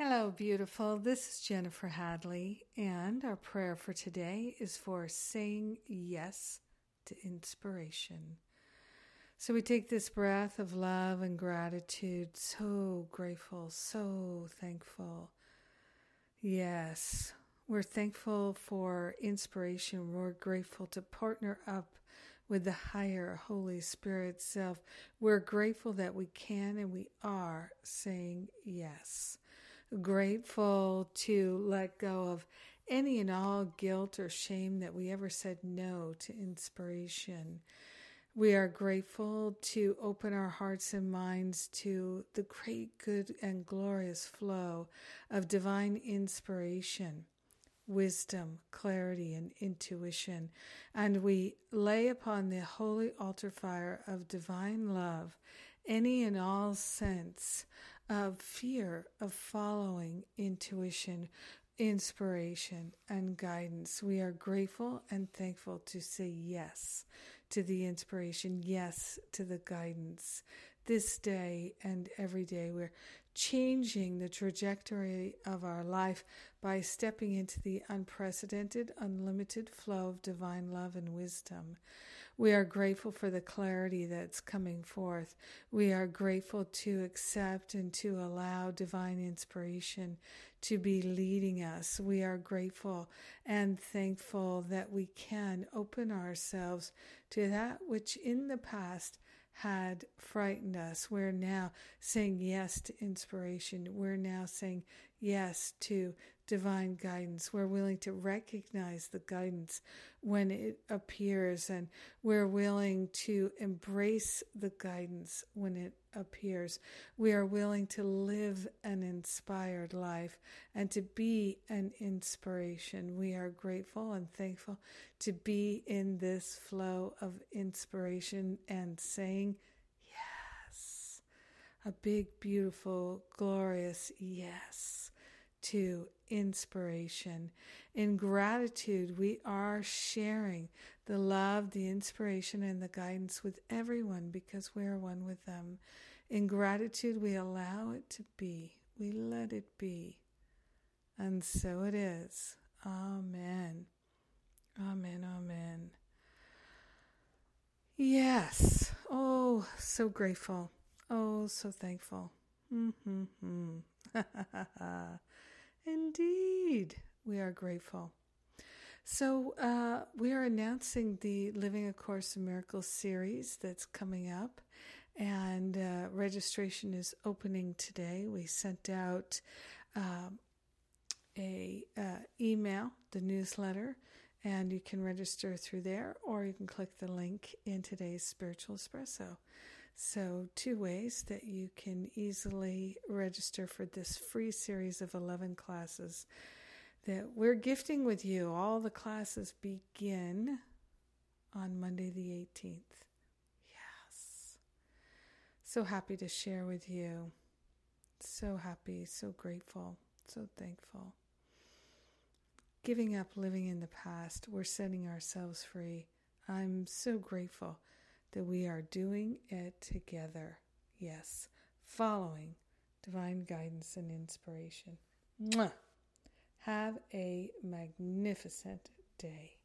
Hello, beautiful. This is Jennifer Hadley, and our prayer for today is for saying yes to inspiration. So we take this breath of love and gratitude, so grateful, so thankful. Yes, we're thankful for inspiration. We're grateful to partner up with the higher Holy Spirit self. We're grateful that we can and we are saying yes grateful to let go of any and all guilt or shame that we ever said no to inspiration. We are grateful to open our hearts and minds to the great, good, and glorious flow of divine inspiration, wisdom, clarity, and intuition. And we lay upon the holy altar fire of divine love any and all sense of fear of following intuition, inspiration, and guidance. We are grateful and thankful to say yes to the inspiration, yes to the guidance. This day and every day, we're changing the trajectory of our life by stepping into the unprecedented, unlimited flow of divine love and wisdom. We are grateful for the clarity that's coming forth. We are grateful to accept and to allow divine inspiration to be leading us. We are grateful and thankful that we can open ourselves to that which in the past had frightened us. We're now saying yes to inspiration. We're now saying yes to divine guidance. We're willing to recognize the guidance when it appears, and we're willing to embrace the guidance when it appears. We are willing to live an inspired life and to be an inspiration. We are grateful and thankful to be in this flow of inspiration and saying yes. A big, beautiful, glorious yes to inspiration. In gratitude, we are sharing the love, the inspiration, and the guidance with everyone because we are one with them. In gratitude, we allow it to be, we let it be. And so it is. Amen. Amen. Amen. Yes. Oh, so grateful. Oh, so thankful. Mm-hmm. Indeed, we are grateful. So, uh, we are announcing the Living A Course in Miracles series that's coming up, and uh, registration is opening today. We sent out um, a uh, email, the newsletter, and you can register through there, or you can click the link in today's Spiritual Espresso. So, two ways that you can easily register for this free series of 11 classes that we're gifting with you. All the classes begin on Monday, the 18th. Yes. So happy to share with you. So happy, so grateful, so thankful. Giving up living in the past, we're setting ourselves free. I'm so grateful that we are doing it together. Yes, following divine guidance and inspiration. Mwah. Have a magnificent day.